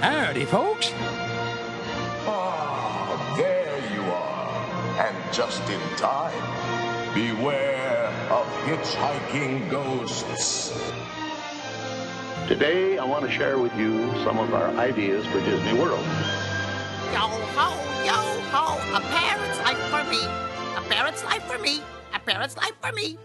Howdy, folks. Ah, there you are. And just in time. Beware of hitchhiking ghosts. Today, I want to share with you some of our ideas for Disney World. Yo ho, yo ho, a parrot's life for me. A parrot's life for me. A parrot's life for me.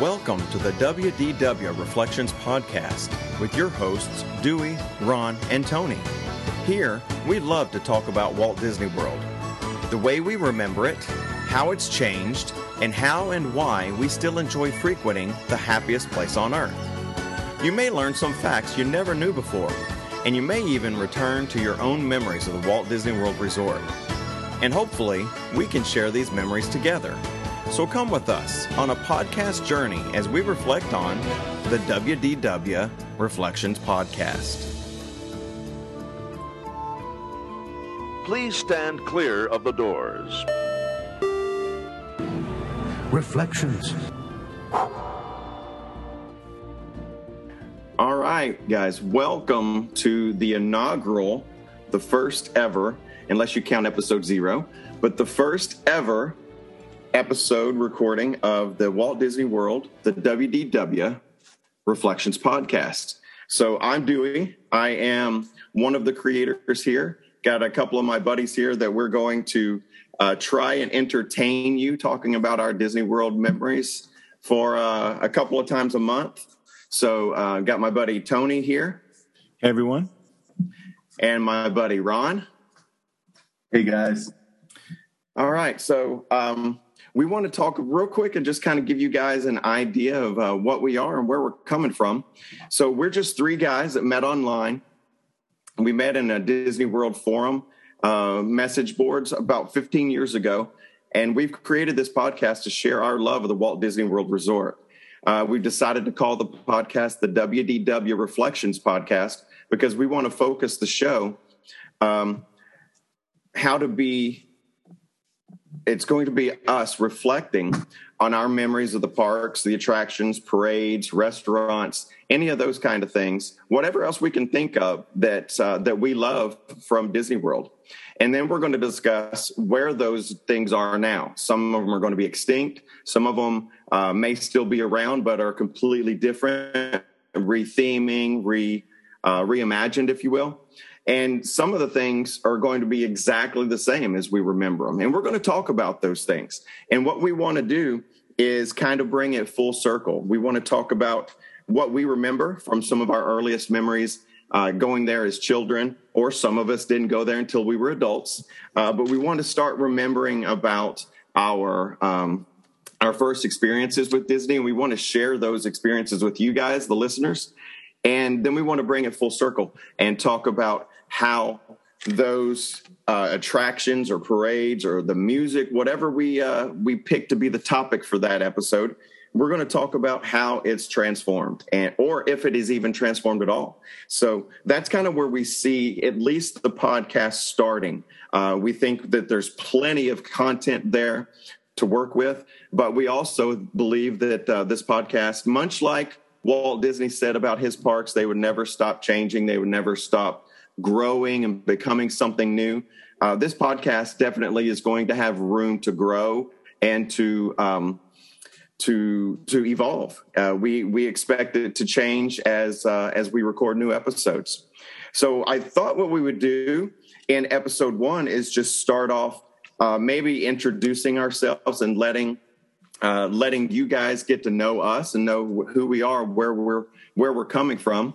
Welcome to the WDW Reflections Podcast with your hosts, Dewey, Ron, and Tony. Here, we love to talk about Walt Disney World, the way we remember it, how it's changed, and how and why we still enjoy frequenting the happiest place on earth. You may learn some facts you never knew before, and you may even return to your own memories of the Walt Disney World Resort. And hopefully, we can share these memories together. So come with us on a podcast journey as we reflect on the WDW Reflections Podcast. Please stand clear of the doors. Reflections. All right, guys, welcome to the inaugural, the first ever, unless you count episode zero, but the first ever episode recording of the Walt Disney World, the WDW Reflections podcast. So I'm Dewey. I am one of the creators here. Got a couple of my buddies here that we're going to uh, try and entertain you talking about our Disney World memories for uh, a couple of times a month. So uh, got my buddy Tony here. Hey, everyone. And my buddy Ron. Hey, guys. All right. So um, we want to talk real quick and just kind of give you guys an idea of uh, what we are and where we're coming from. So we're just three guys that met online. We met in a Disney World forum uh, message boards about 15 years ago. And we've created this podcast to share our love of the Walt Disney World Resort. Uh, we've decided to call the podcast the WDW Reflections Podcast because we want to focus the show um, how to be. It's going to be us reflecting on our memories of the parks, the attractions, parades, restaurants, any of those kind of things, whatever else we can think of that uh, that we love from Disney World. And then we're going to discuss where those things are now. Some of them are going to be extinct. Some of them uh, may still be around, but are completely different, retheming, re uh, reimagined, if you will. And some of the things are going to be exactly the same as we remember them. And we're going to talk about those things. And what we want to do is kind of bring it full circle. We want to talk about what we remember from some of our earliest memories uh, going there as children, or some of us didn't go there until we were adults. Uh, but we want to start remembering about our um, our first experiences with Disney, and we want to share those experiences with you guys, the listeners. And then we want to bring it full circle and talk about how those uh, attractions or parades or the music, whatever we uh, we pick to be the topic for that episode, we're going to talk about how it's transformed and or if it is even transformed at all. So that's kind of where we see at least the podcast starting. Uh, we think that there's plenty of content there to work with but we also believe that uh, this podcast much like walt disney said about his parks they would never stop changing they would never stop growing and becoming something new uh, this podcast definitely is going to have room to grow and to um, to to evolve. Uh, we we expect it to change as uh, as we record new episodes. So I thought what we would do in episode one is just start off uh, maybe introducing ourselves and letting uh, letting you guys get to know us and know who we are, where we're where we're coming from.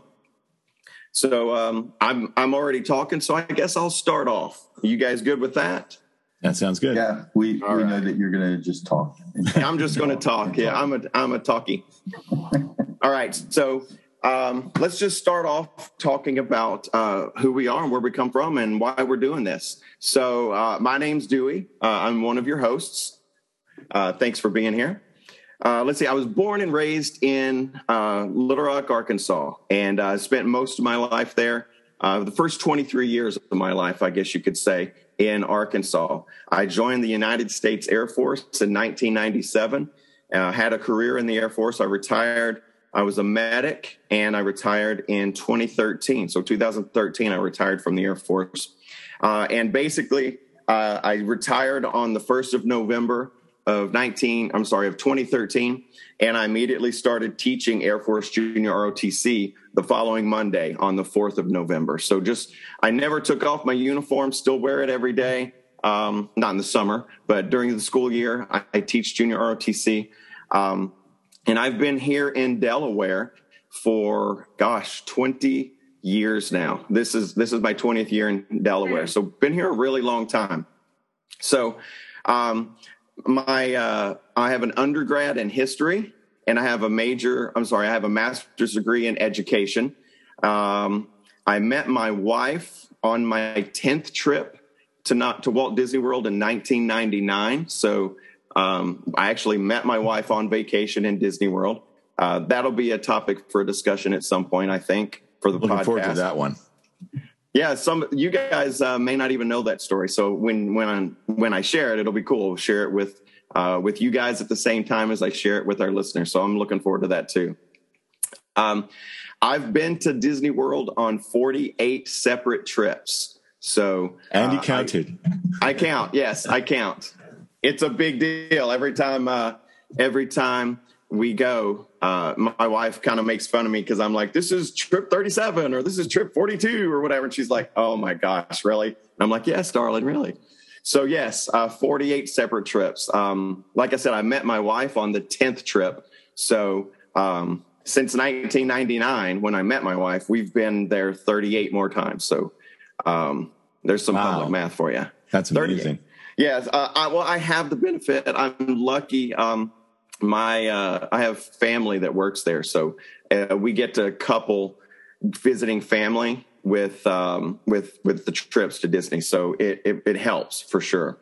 So um, I'm I'm already talking, so I guess I'll start off. You guys good with that? That sounds good. Yeah, we, All we right. know that you're going to just talk. I'm just going to talk. Yeah, I'm a I'm a talkie. All right, so um, let's just start off talking about uh, who we are and where we come from and why we're doing this. So uh, my name's Dewey. Uh, I'm one of your hosts. Uh, thanks for being here. Uh, let's see. I was born and raised in uh, Little Rock, Arkansas, and I spent most of my life there. the first 23 years of my life, I guess you could say, in Arkansas. I joined the United States Air Force in 1997. Uh, had a career in the Air Force. I retired I was a medic and I retired in 2013. So 2013, I retired from the Air Force. Uh, and basically, uh, I retired on the 1st of November of 19, I'm sorry, of 2013. And I immediately started teaching Air Force Junior ROTC the following Monday on the 4th of November. So just, I never took off my uniform, still wear it every day. Um, not in the summer, but during the school year, I, I teach junior ROTC. Um, and I've been here in Delaware for, gosh, 20 years now. This is, this is my 20th year in Delaware. So been here a really long time. So, um, my uh, I have an undergrad in history, and I have a major. I'm sorry, I have a master's degree in education. Um, I met my wife on my tenth trip to not to Walt Disney World in 1999. So um, I actually met my wife on vacation in Disney World. Uh, that'll be a topic for discussion at some point, I think, for the Looking podcast. forward to that one. Yeah, some you guys uh, may not even know that story. So when when I when I share it, it'll be cool. Share it with uh, with you guys at the same time as I share it with our listeners. So I'm looking forward to that too. Um, I've been to Disney World on 48 separate trips. So and you uh, counted. I, I, count. Yes, I count. It's a big deal every time. Uh, every time we go, uh, my wife kind of makes fun of me because I'm like, this is trip 37 or this is trip 42 or whatever. And she's like, oh my gosh, really? And I'm like, yes, darling, really. So, yes, uh, 48 separate trips. Um, like I said, I met my wife on the 10th trip. So, um, since 1999, when I met my wife, we've been there 38 more times. So, um, there's some wow. public math for you. That's amazing. Yes. Uh, I, well, I have the benefit. I'm lucky. Um, my uh, I have family that works there, so uh, we get to couple visiting family with um, with with the trips to Disney. So it it, it helps for sure.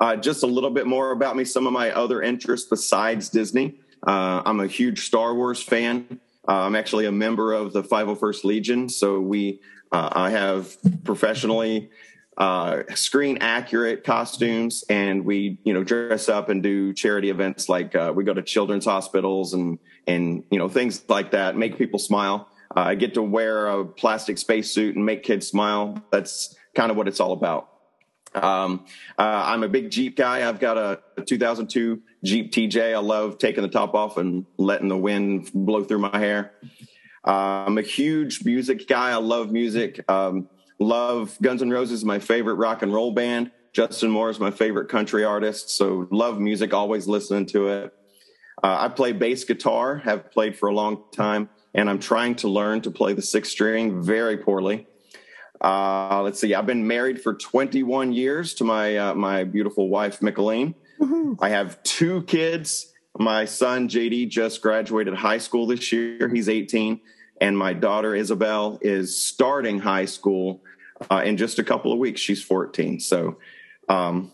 Uh, just a little bit more about me. Some of my other interests besides Disney. Uh, I'm a huge Star Wars fan. Uh, I'm actually a member of the 501st Legion. So we uh, I have professionally uh, screen accurate costumes and we you know dress up and do charity events like uh, we go to children's hospitals and and you know things like that make people smile. Uh, i get to wear a plastic spacesuit and make kids smile. That's kind of what it's all about. Um, uh, i'm a big jeep guy. I've got a, a 2002 jeep tj i love taking the top off and letting the wind blow through my hair. Uh, i'm a huge music guy. I love music. Um, Love Guns N' Roses, my favorite rock and roll band. Justin Moore is my favorite country artist. So love music, always listening to it. Uh, I play bass guitar, have played for a long time, and I'm trying to learn to play the sixth string very poorly. Uh, let's see, I've been married for 21 years to my uh, my beautiful wife, Micheline. I have two kids. My son, JD, just graduated high school this year. He's 18. And my daughter, Isabel, is starting high school uh, in just a couple of weeks. She's 14. So um,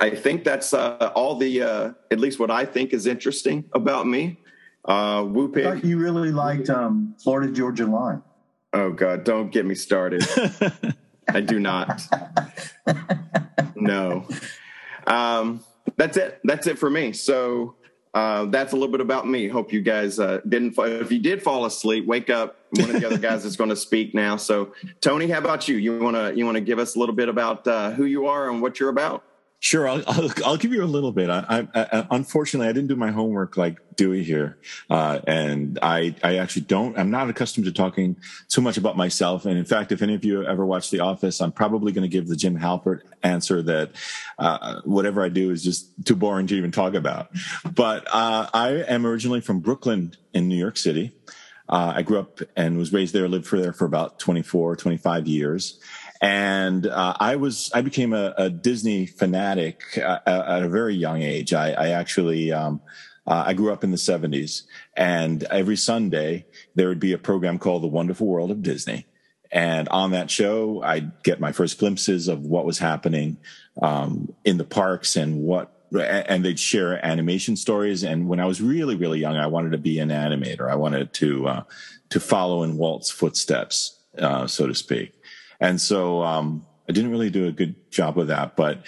I think that's uh, all the, uh, at least what I think is interesting about me. Uh, Woo Pig. you really liked um, Florida Georgia Line. Oh, God, don't get me started. I do not. No. Um, that's it. That's it for me. So uh, that's a little bit about me. Hope you guys uh, didn't. If you did fall asleep, wake up. One of the other guys is going to speak now. So, Tony, how about you? You want to you want to give us a little bit about uh, who you are and what you're about? Sure, I'll, I'll, I'll, give you a little bit. I, I, I, unfortunately, I didn't do my homework like Dewey here, uh, and I, I actually don't. I'm not accustomed to talking too much about myself. And in fact, if any of you ever watch The Office, I'm probably going to give the Jim Halpert answer that uh, whatever I do is just too boring to even talk about. But uh, I am originally from Brooklyn in New York City. Uh, I grew up and was raised there, lived for there for about 24, 25 years and uh, I was I became a, a Disney fanatic uh, at a very young age. I, I actually um, uh, I grew up in the '70s, and every Sunday there would be a program called The Wonderful World of Disney. And on that show, I'd get my first glimpses of what was happening um, in the parks and what and they'd share animation stories. And when I was really, really young, I wanted to be an animator. I wanted to uh, to follow in Walt's footsteps, uh, so to speak. And so, um, I didn't really do a good job with that, but,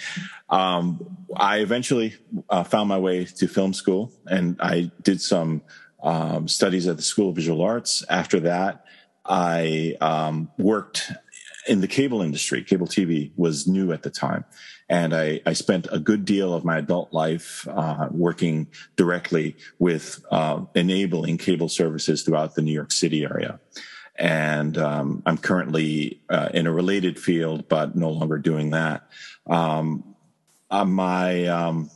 um, I eventually uh, found my way to film school and I did some, um, studies at the School of Visual Arts. After that, I um, worked in the cable industry. Cable TV was new at the time. And I, I spent a good deal of my adult life uh, working directly with uh, enabling cable services throughout the New York City area. And um, I'm currently uh, in a related field, but no longer doing that. Um, uh, my um,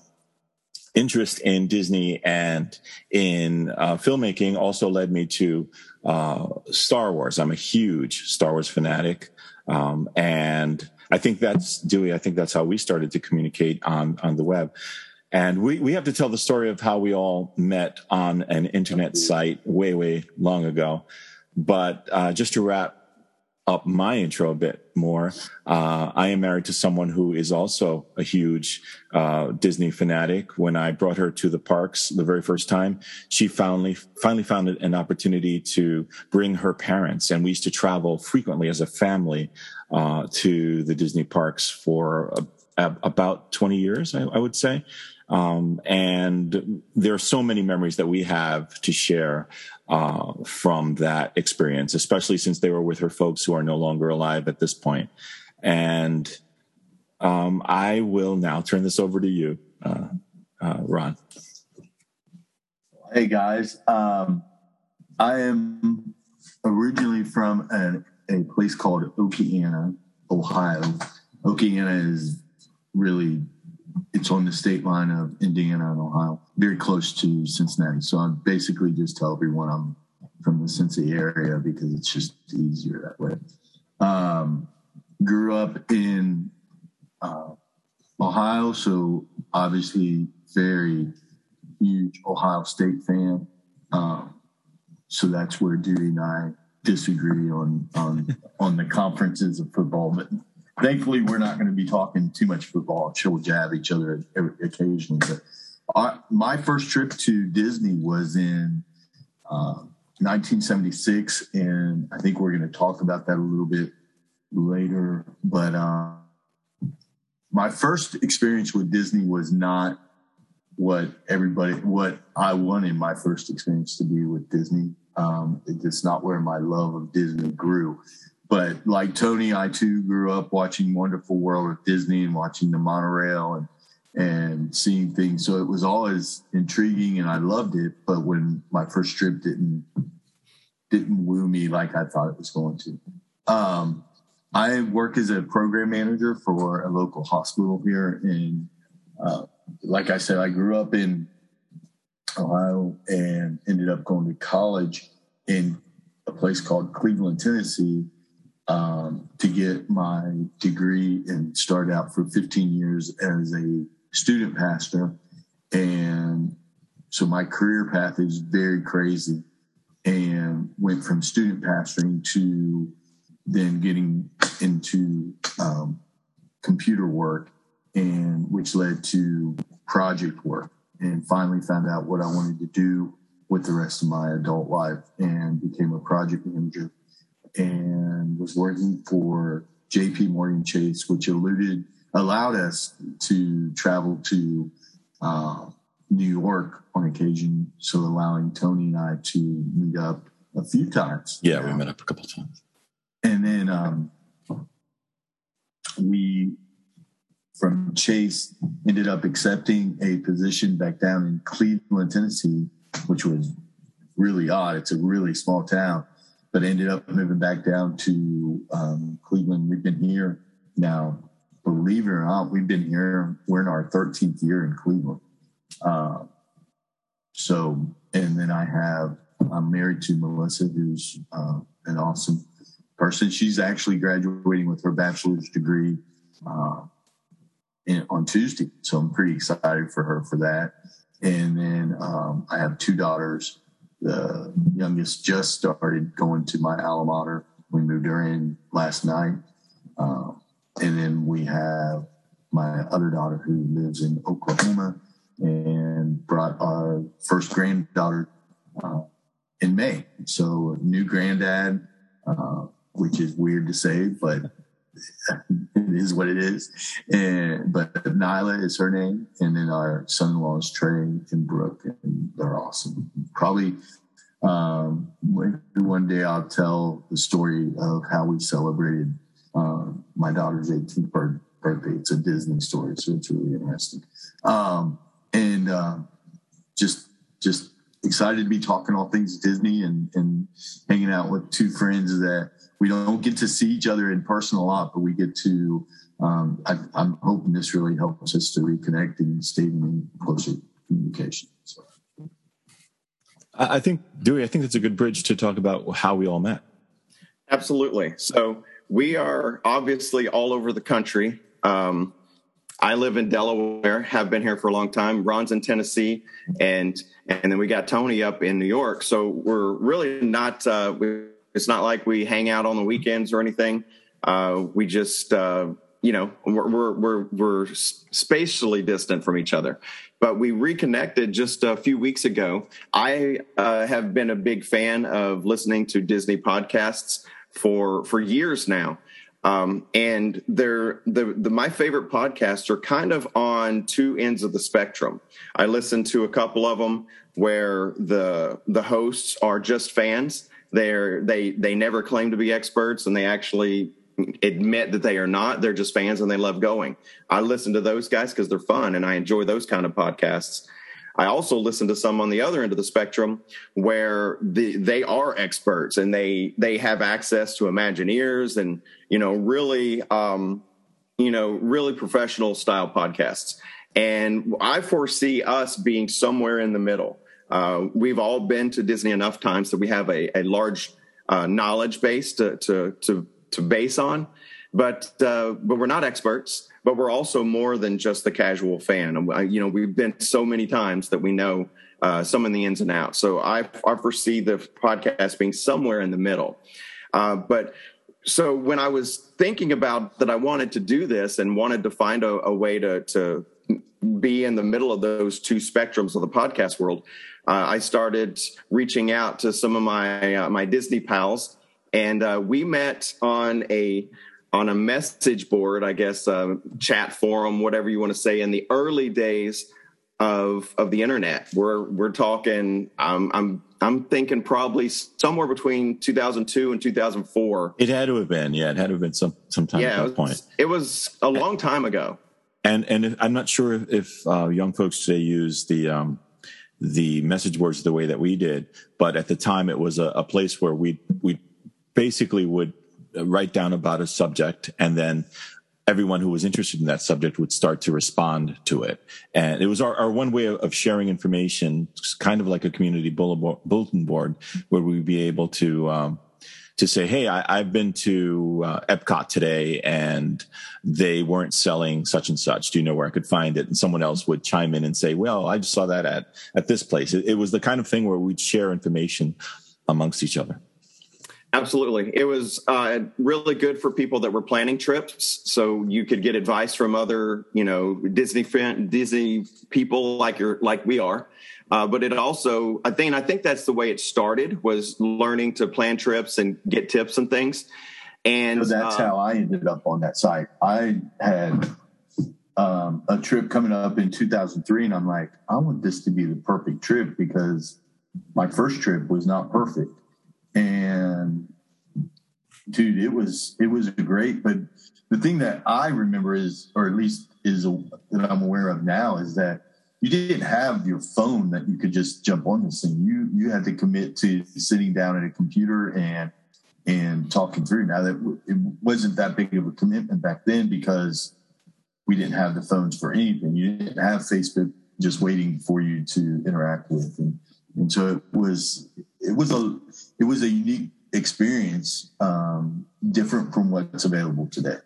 interest in Disney and in uh, filmmaking also led me to uh, Star Wars. I'm a huge Star Wars fanatic. Um, and I think that's Dewey. I think that's how we started to communicate on, on the web. And we, we have to tell the story of how we all met on an internet site way, way long ago. But uh, just to wrap up my intro a bit more, uh, I am married to someone who is also a huge uh, Disney fanatic. When I brought her to the parks the very first time, she finally finally found an opportunity to bring her parents, and we used to travel frequently as a family uh, to the Disney parks for a, a, about 20 years, I, I would say. Um, and there are so many memories that we have to share uh, from that experience, especially since they were with her folks who are no longer alive at this point. And um, I will now turn this over to you, uh, uh, Ron. Hey guys, um, I am originally from a place called Okeana, Ohio. Okeana is really it's on the state line of Indiana and Ohio, very close to Cincinnati. So I basically just tell everyone I'm from the Cincinnati area because it's just easier that way. Um, grew up in uh, Ohio, so obviously very huge Ohio State fan. Um, so that's where Dewey and I disagree on on on the conferences of football, but thankfully, we're not going to be talking too much football. She'll jab each other occasionally. But my first trip to Disney was in uh, 1976, and I think we're going to talk about that a little bit later. But uh, my first experience with Disney was not what everybody, what I wanted my first experience to be with Disney. Um, it's not where my love of Disney grew but like Tony, I too grew up watching Wonderful World of Disney and watching the monorail and and seeing things. So it was always intriguing and I loved it. But when my first trip didn't didn't woo me like I thought it was going to. Um, I work as a program manager for a local hospital here and Uh, like I said, I grew up in Ohio and ended up going to college in a place called Cleveland, Tennessee, um, to get my degree and started out for 15 years as a student pastor. And so my career path is very crazy and went from student pastoring to then getting into um, computer work and which led to project work and finally found out what I wanted to do with the rest of my adult life and became a project manager and was working for JP Morgan Chase, which alluded allowed us to travel to uh, New York on occasion, so allowing Tony and I to meet up a few times. Yeah, we met up a couple times, and then um, we from Chase ended up accepting a position back down in Cleveland, Tennessee, which was really odd. It's a really small town but ended up moving back down to um, Cleveland. We've been here now, believe it or not, we've been here. We're in our 13th year in Cleveland. Uh, so, and then I have, I'm married to Melissa, who's uh, an awesome person. She's actually graduating with her bachelor's degree uh, in, on Tuesday. So I'm pretty excited for her for that. And then um, I have two daughters the youngest just started going to my alma mater. We moved her in last night. Um, and then we have my other daughter who lives in Oklahoma and brought our first granddaughter uh, in May. So, new granddad, uh, which is weird to say, but it is what it is. And but Nyla is her name, and then our son-in-law is Trey and Brooke, and they're awesome. probably um, one day I'll tell the story of how we celebrated uh, my daughter's 18th birthday. It's a Disney story, so it's really interesting. Um, and uh, just just excited to be talking all things Disney and, and hanging out with two friends that we don't get to see each other in person a lot, but we get to. Um, I, am hoping this really helps us to reconnect and stay in closer communication. So. I think, Dewey, I think that's a good bridge to talk about how we all met. Absolutely. So we are obviously all over the country. Um, I live in Delaware, have been here for a long time. Ron's in Tennessee, and and then we got Tony up in New York. So we're really not. Uh, we, it's not like we hang out on the weekends or anything. Uh, we just, uh, you know, we're, we're we're we're spatially distant from each other, but we reconnected just a few weeks ago. I uh, have been a big fan of listening to Disney podcasts for for years now. Um, and they're the, the my favorite podcasts are kind of on two ends of the spectrum. I listen to a couple of them where the the hosts are just fans. They're they they never claim to be experts, and they actually admit that they are not. They're just fans and they love going. I listen to those guys because they're fun and I enjoy those kind of podcasts. I also listen to some on the other end of the spectrum where the, they are experts and they they have access to Imagineers and you know really um, you know really professional style podcasts. And I foresee us being somewhere in the middle. Uh, we've all been to Disney enough times that we have a, a large uh, knowledge base to, to to to base on, but uh, but we're not experts but we're also more than just the casual fan. You know, we've been so many times that we know uh, some of the ins and outs. So I, I foresee the podcast being somewhere in the middle. Uh, but so when I was thinking about that, I wanted to do this and wanted to find a, a way to, to be in the middle of those two spectrums of the podcast world. Uh, I started reaching out to some of my uh, my Disney pals, and uh, we met on a on a message board, I guess, uh, chat forum, whatever you want to say, in the early days of of the internet. We're we're talking. Um, I'm I'm thinking probably somewhere between 2002 and 2004. It had to have been, yeah, it had to have been some sometime yeah, at that it was, point. It was a long time ago. And and I'm not sure if uh, young folks today use the um, the message boards the way that we did, but at the time it was a, a place where we we basically would write down about a subject and then everyone who was interested in that subject would start to respond to it. And it was our, our one way of sharing information, kind of like a community bulletin board, where we'd be able to, um, to say, Hey, I, have been to uh, Epcot today and they weren't selling such and such. Do you know where I could find it? And someone else would chime in and say, well, I just saw that at, at this place. It, it was the kind of thing where we'd share information amongst each other. Absolutely. It was uh, really good for people that were planning trips. So you could get advice from other, you know, Disney fan, Disney people like you're like we are. Uh, but it also, I think, I think that's the way it started was learning to plan trips and get tips and things. And so that's uh, how I ended up on that site. I had um, a trip coming up in 2003, and I'm like, I want this to be the perfect trip because my first trip was not perfect and dude, it was it was great. But the thing that I remember is, or at least is that I'm aware of now, is that you didn't have your phone that you could just jump on this thing. You you had to commit to sitting down at a computer and and talking through. Now that it wasn't that big of a commitment back then because we didn't have the phones for anything. You didn't have Facebook just waiting for you to interact with, and and so it was it was a it was a unique experience, um, different from what's available today.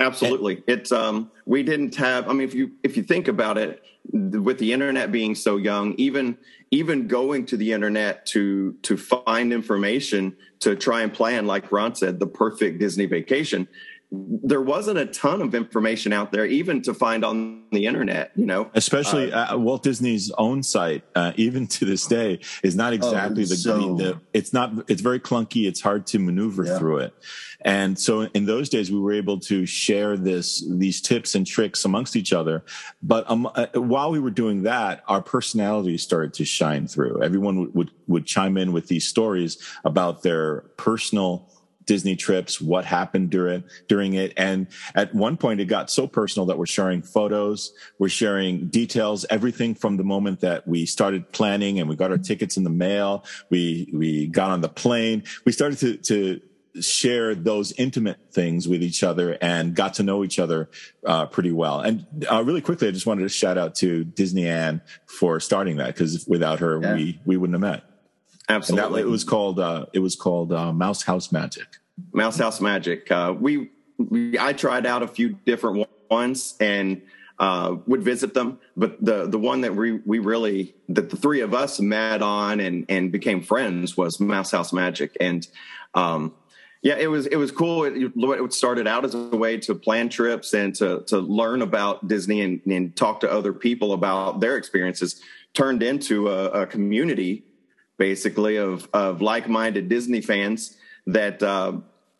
Absolutely, it's um, we didn't have. I mean, if you if you think about it, with the internet being so young, even even going to the internet to to find information to try and plan, like Ron said, the perfect Disney vacation, there wasn't a ton of information out there, even to find on the internet. You know, especially uh, uh, Walt Disney's own site, uh, even to this day, is not exactly oh, the, so... the, the, It's not. It's very clunky. It's hard to maneuver yeah. through it. And so in those days, we were able to share this these tips and tricks amongst each other. But um, uh, while we were doing that, our personalities started to shine through. Everyone would, would would chime in with these stories about their personal Disney trips, what happened during during it, and at one point it got so personal that we're sharing photos, we're sharing details, everything from the moment that we started planning and we got our tickets in the mail, we we got on the plane, we started to to share those intimate things with each other and got to know each other uh, pretty well. And uh, really quickly, I just wanted to shout out to Disney Ann for starting that because without her, yeah. we we wouldn't have met. Absolutely. That, it was called uh, it was called uh, Mouse House Magic. Mouse House Magic. Uh, we, we I tried out a few different ones and uh, would visit them, but the the one that we we really that the three of us met on and and became friends was Mouse House Magic and. Um, yeah, it was it was cool. It, it, started out as a way to plan trips and to to learn about Disney and, and talk to other people about their experiences. Turned into a, a community basically of of like minded Disney fans that uh,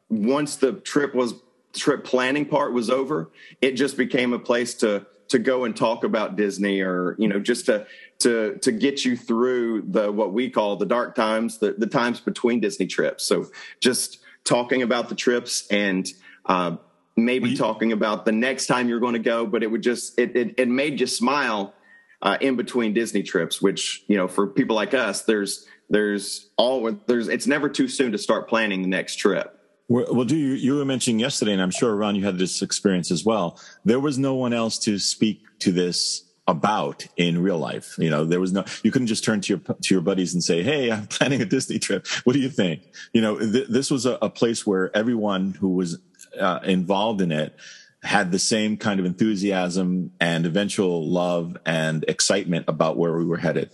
once the trip was trip planning part was over, it just became a place to to go and talk about Disney or you know just to to to get you through the what we call the dark times, the the times between Disney trips. So just talking about the trips and uh, maybe talking about the next time you're going to go, but it would just it it, it made you smile uh, in between Disney trips, which you know for people like us, there's there's all there's it's never too soon to start planning the next trip. Well, Dewey, you were mentioning yesterday, and I'm sure Ron, you had this experience as well. There was no one else to speak to this about in real life. You know, there was no, you couldn't just turn to your, to your buddies and say, Hey, I'm planning a Disney trip. What do you think? You know, th- this was a, a, place where everyone who was uh, involved in it had the same kind of enthusiasm and eventual love and excitement about where we were headed.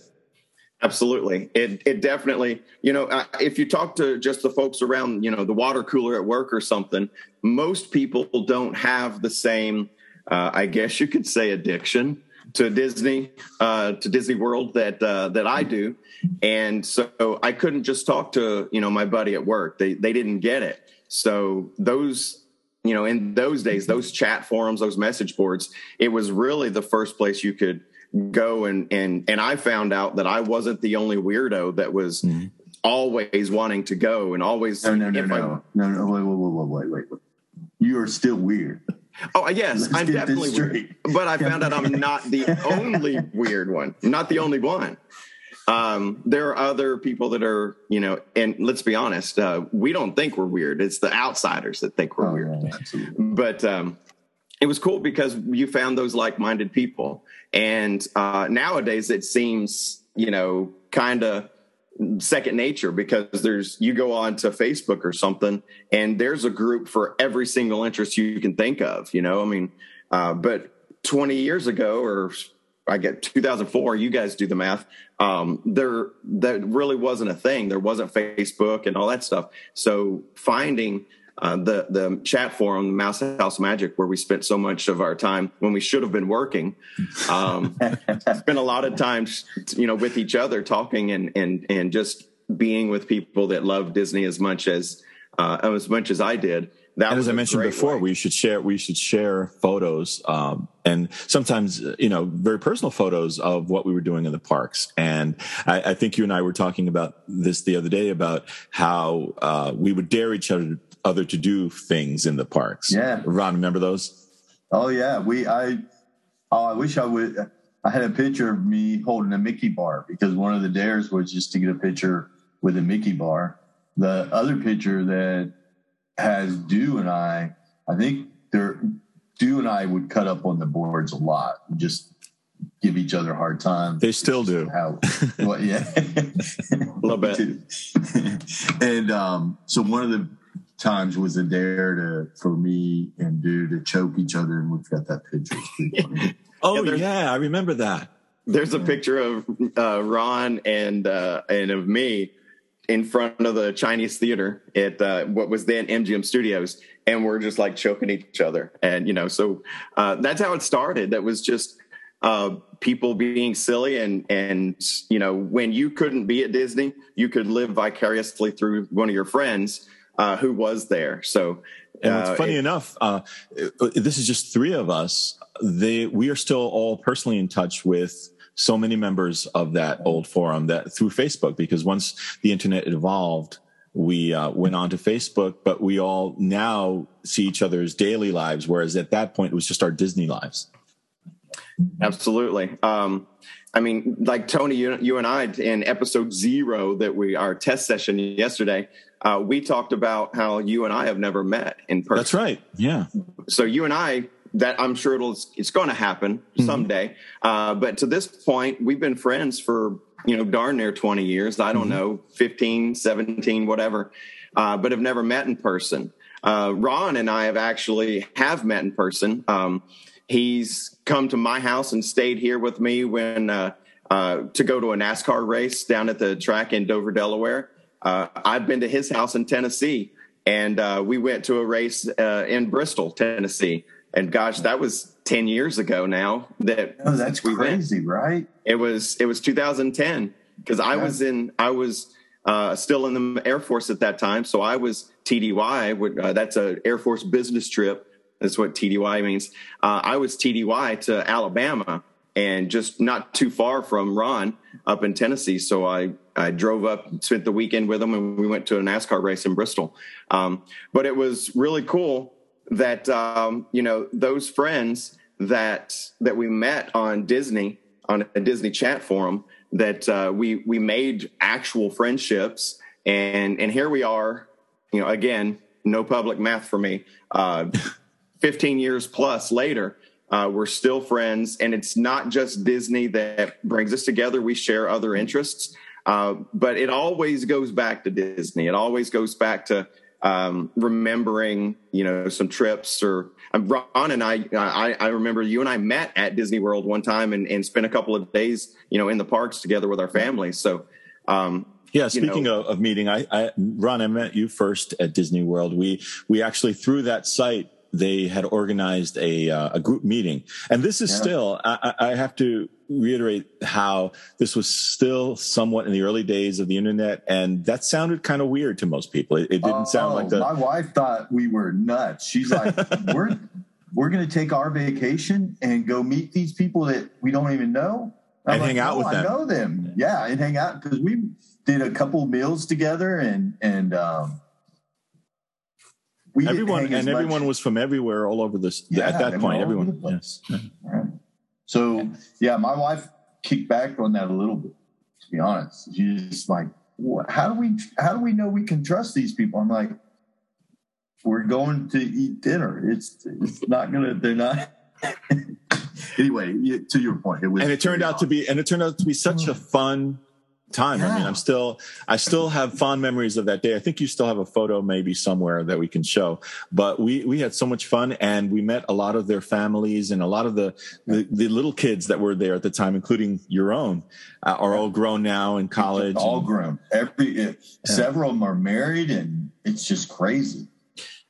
Absolutely. It it definitely, you know, uh, if you talk to just the folks around, you know, the water cooler at work or something, most people don't have the same, uh, I guess you could say, addiction to Disney, uh, to Disney World that uh, that I do, and so I couldn't just talk to you know my buddy at work. They they didn't get it. So those you know in those days, those chat forums, those message boards, it was really the first place you could go and and and I found out that I wasn't the only weirdo that was mm-hmm. always wanting to go and always no no no no, no no wait wait wait wait wait you are still weird. Oh yes, Let's I'm definitely weird, but I found out I'm not the only weird one. I'm not the only one. Um, there are other people that are, you know, and let's be honest, uh, we don't think we're weird. It's the outsiders that think we're oh, weird. Yeah, but um, it was cool because you found those like-minded people and uh, nowadays it seems you know kind of second nature because there's you go on to facebook or something and there's a group for every single interest you can think of you know? I mean uh, but 20 years ago or i get 2004 you guys do the math um, there that really wasn't a thing. There wasn't facebook and all that stuff. So finding uh, the the chat forum, Mouse House Magic, where we spent so much of our time when we should have been working. Um, spent a lot of time, you know, with each other, talking and and and just being with people that love Disney as much as uh, as much as I did. That and as I mentioned before, way. we should share we should share photos um, and sometimes you know very personal photos of what we were doing in the parks. And I, I think you and I were talking about this the other day about how uh, we would dare each other other to do things in the parks. Yeah. Ron, remember those? Oh yeah. We I oh I wish I would I had a picture of me holding a Mickey bar because one of the dares was just to get a picture with a Mickey bar. The other picture that has Do and I, I think there Do and I would cut up on the boards a lot, just give each other a hard time. They still do. How, well, yeah, a little bit. and um, so one of the times was a dare to for me and do to choke each other, and we've got that picture. oh yeah, yeah, I remember that. There's a picture of uh, Ron and uh, and of me in front of the Chinese theater at uh, what was then MGM Studios, and we're just like choking each other. And you know, so uh, that's how it started. That was just uh, people being silly, and and you know, when you couldn't be at Disney, you could live vicariously through one of your friends uh, who was there. So. And it's uh, funny it- enough, uh, this is just three of us. They we are still all personally in touch with so many members of that old forum that through Facebook because once the internet evolved, we uh, went on to Facebook, but we all now see each other's daily lives, whereas at that point it was just our Disney lives. Absolutely. Um, I mean, like Tony, you, you and I in episode zero that we our test session yesterday, uh, we talked about how you and I have never met in person. That's right. Yeah. So you and I, that I'm sure it'll it's going to happen Mm-hmm. someday. Uh, but to this point, we've been friends for you know darn near 20 years. I don't Mm-hmm. know, 15, 17, whatever, uh, but have never met in person. Uh, Ron and I have actually have met in person. Um, he's come to my house and stayed here with me when uh, uh, to go to a NASCAR race down at the track in Dover, Delaware. Uh, I've been to his house in Tennessee, and uh, we went to a race uh, in Bristol, Tennessee. And gosh, that was ten years ago now. That Oh, that's we went. crazy, right? It was it was 2010 because I was in I was uh, still in the Air Force at that time, so I was TDY. Uh, that's a Air Force business trip. That's what TDY means. Uh, I was TDY to Alabama and just not too far from Ron up in Tennessee. So I I drove up, spent the weekend with him, and we went to a NASCAR race in Bristol. Um, but it was really cool that um, you know those friends that that we met on Disney on a Disney chat forum that uh, we we made actual friendships. And and here we are you know again no public math for me uh, 15 years plus later uh, we're still friends. And it's not just Disney that brings us together. We share other interests uh, but it always goes back to Disney it always goes back to um, remembering, you know, some trips or um, Ron and I, I, I remember you and I met at Disney World one time and, and spent a couple of days, you know, in the parks together with our families. So, um, Yeah, you speaking know- of, of meeting, I, I Ron, I met you first at Disney World. We we actually through that site they had organized a uh, a group meeting, and this is Yeah. still I, I I have to reiterate how this was still somewhat in the early days of the internet, and that sounded kind of weird to most people. It, it didn't sound Oh, like the My wife thought we were nuts. She's like, "We're we're going to take our vacation and go meet these people that we don't even know I'm And hang out "No, with I them." know them, yeah, and hang out because we did a couple meals together and and um, we everyone and everyone was from everywhere, all over this Yeah, at that point. Everyone, yes. Right. So yeah, my wife kicked back on that a little bit. To be honest, she's just like, "What- "How do we? How do we know we can trust these people?" I'm like, "We're going to eat dinner. It's it's not gonna. They're not." anyway, to your point, it was, and it turned out to be and it turned out to be such a fun time. I mean, I'm still I still have fond memories of that day. I think you still have a photo maybe somewhere that we can show. But we we had so much fun and we met a lot of their families and a lot of the the, the little kids that were there at the time, including your own, uh, are all grown now in college. all and- grown. Every it, several of them are married, and it's just crazy.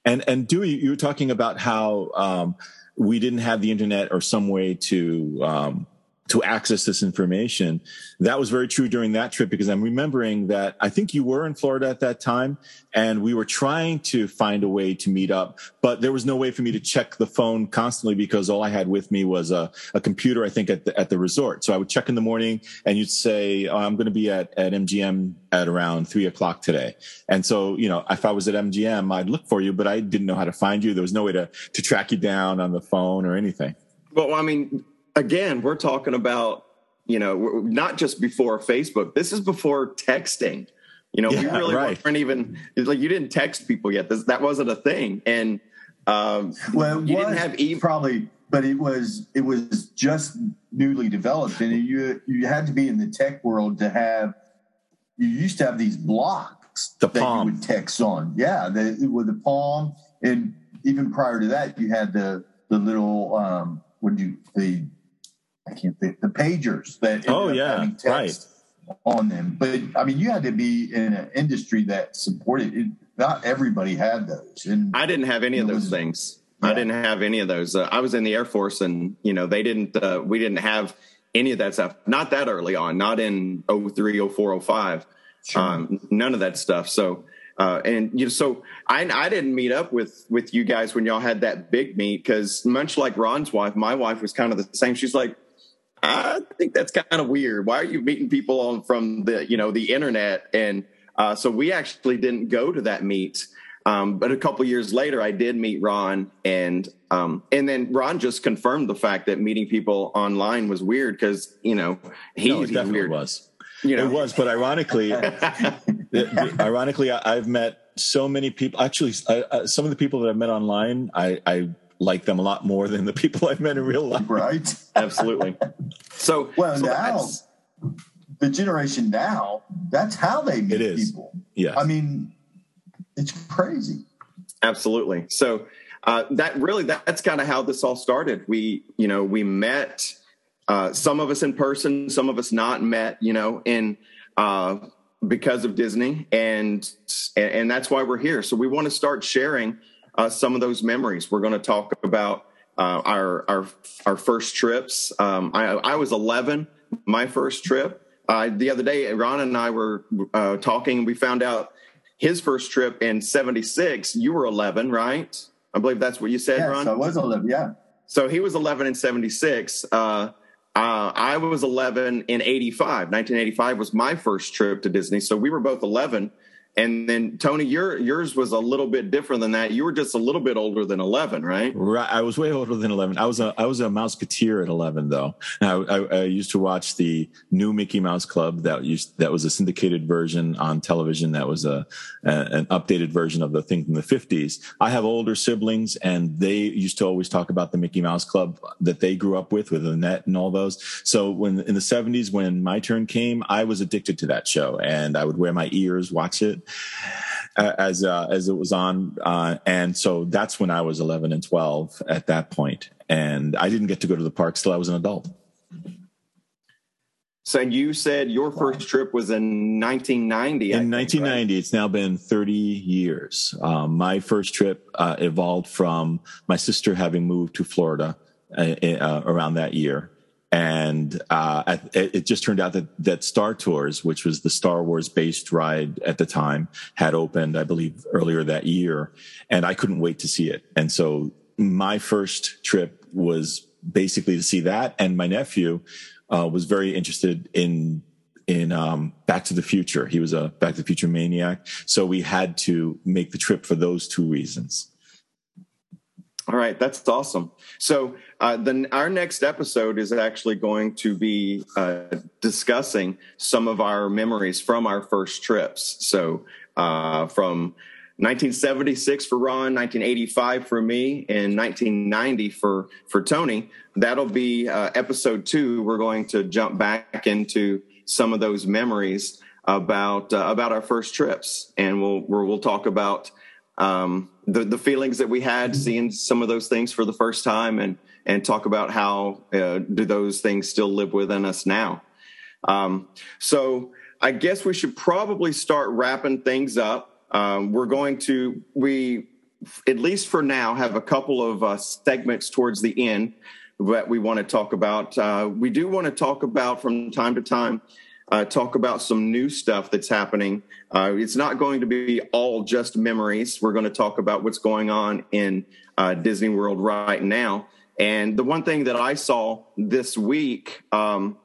And and Dewey, you were talking about how um, we didn't have the internet or some way to um, to access this information. That was very true during that trip because I'm remembering that I think you were in Florida at that time, and we were trying to find a way to meet up, but there was no way for me to check the phone constantly because all I had with me was a, a computer. I think at the at the resort, so I would check in the morning, and you'd say, oh, "I'm going to be at at MGM at around three o'clock today." And so, you know, if I was at MGM, I'd look for you, but I didn't know how to find you. There was no way to to track you down on the phone or anything. Well, I mean, again, we're talking about you know not just before Facebook. This is before texting. You know, we really right. weren't even like you didn't text people yet. This, that wasn't a thing, and um, Well, you didn't have e- probably, but it was it was just newly developed, and you you had to be in the tech world to have. You used to have these blocks The that Palm. you would text on, yeah, the, with the palm, and even prior to that, you had the the little um, what do you the I can't think the pagers that Oh, yeah, right. on them. But I mean, you had to be in an industry that supported it. Not everybody had those. And I didn't have any of those was- things. Yeah. I didn't have any of those. Uh, I was in the Air Force, and you know they didn't. Uh, we didn't have any of that stuff. Not that early on. Not in 03, 04, 05. Um, none of that stuff. So. Uh, and you know, so I, I didn't meet up with with you guys when y'all had that big meet because much like Ron's wife, my wife was kind of the same. She's like, I think that's kind of weird. Why are you meeting people on from the you know the internet? And uh, so we actually didn't go to that meet. Um, but a couple years later, I did meet Ron, and um, and then Ron just confirmed the fact that meeting people online was weird because you know he, no, it definitely weird. was. You know, It was, but ironically, ironically, I, I've met so many people. Actually, I, I, some of the people that I've met online, I, I like them a lot more than the people I've met in real life. right. absolutely. So Well, so now that's- the generation now, that's how they meet It is. people. Yeah. I mean, it's crazy. Absolutely. So uh, that really that's kind of how this all started. We you know we met uh, some of us in person, some of us not met. You know, in uh, because of Disney, and and that's why we're here. So we want to start sharing uh, some of those memories. We're going to talk about uh, our our our first trips. Um, I, I was 11, my first trip. Uh, the other day, Ron and I were uh, talking, and we found out his first trip in 76 you were 11 right i believe that's what you said Yes, ron I was 11. Yeah. so he was 11 in 76 uh, uh, i was 11 in 85 1985 was my first trip to disney so we were both 11 and then tony your yours was a little bit different than that you were just a little bit older than 11 right Right, I was way older than eleven. I was a I was a Mouseketeer at eleven, though. I, I, I used to watch the new Mickey Mouse Club that used that was a syndicated version on television. That was a, a an updated version of the thing from the fifties. I have older siblings, and they used to always talk about the Mickey Mouse Club that they grew up with, with Annette and all those. So when in the seventies, when my turn came, I was addicted to that show, and I would wear my ears, watch it as uh, as it was on, uh, and so that's when I was 11 and 12 at that point, and I didn't get to go to the parks till I was an adult. so you said your first trip was in 1990 In think, 1990, it's now been 30 years. Um, my first trip uh, evolved from my sister having moved to Florida uh, uh, around that year. And uh, it it just turned out that, that Star Tours, which was the Star Wars based ride at the time, had opened, I believe, earlier that year. And I couldn't wait to see it. And so my first trip was basically to see that. And my nephew uh, was very interested in in um, Back to the Future. He was a Back to the Future maniac, so we had to make the trip for those two reasons. All right, that's awesome. So, uh, then our next episode is actually going to be uh, discussing some of our memories from our first trips. So, uh, from 1976 for Ron, 1985 for me, and 1990 for for Tony. That'll be uh, episode two. We're going to jump back into some of those memories about uh, about our first trips, and we'll we'll, we'll talk about um, the the feelings that we had seeing some of those things for the first time, and and talk about how uh, do those things still live within us now. Um, so I guess we should probably start wrapping things up. Um, we're going to we at least for now have a couple of uh, segments towards the end that we want to talk about. Uh, we do want to talk about from time to time uh, talk about some new stuff that's happening. Uh, it's not going to be all just memories. We're going to talk about what's going on in uh, Disney World right now. And the one thing that I saw this week um,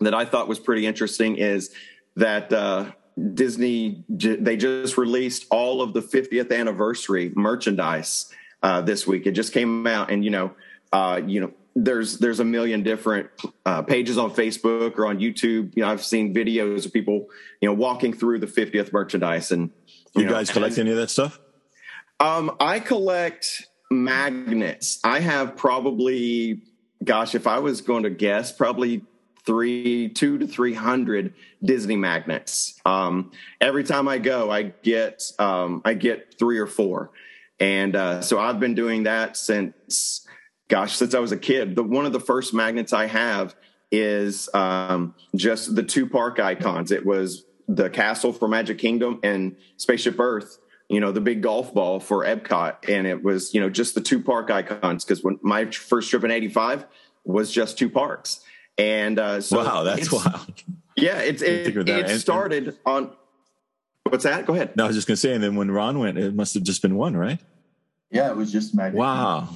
that I thought was pretty interesting is that uh, Disney they just released all of the 50th anniversary merchandise uh, this week. It just came out, and you know, uh, you know, there's there's a million different uh, pages on Facebook or on YouTube. You know, I've seen videos of people, you know, walking through the 50th merchandise, and You, know, guys collect any of that stuff? um, I collect magnets. I have probably, gosh, if I was going to guess, probably three, two to three hundred Disney magnets. Um, every time I go, I get, um, I get three or four, and uh, so I've been doing that since, gosh, since I was a kid. The one of the first magnets I have is um, just the two park icons. It was the castle for Magic Kingdom and Spaceship Earth. You know, the big golf ball for Epcot, and it was you know just the two park icons. Because when my first trip in '85 was just two parks, and uh, so wow, that's it's- wild. Yeah, it's it, figure it started on. What's that? Go ahead. No, I was just going to say, and then when Ron went, it must have just been one, right? Yeah, it was just magic. Wow.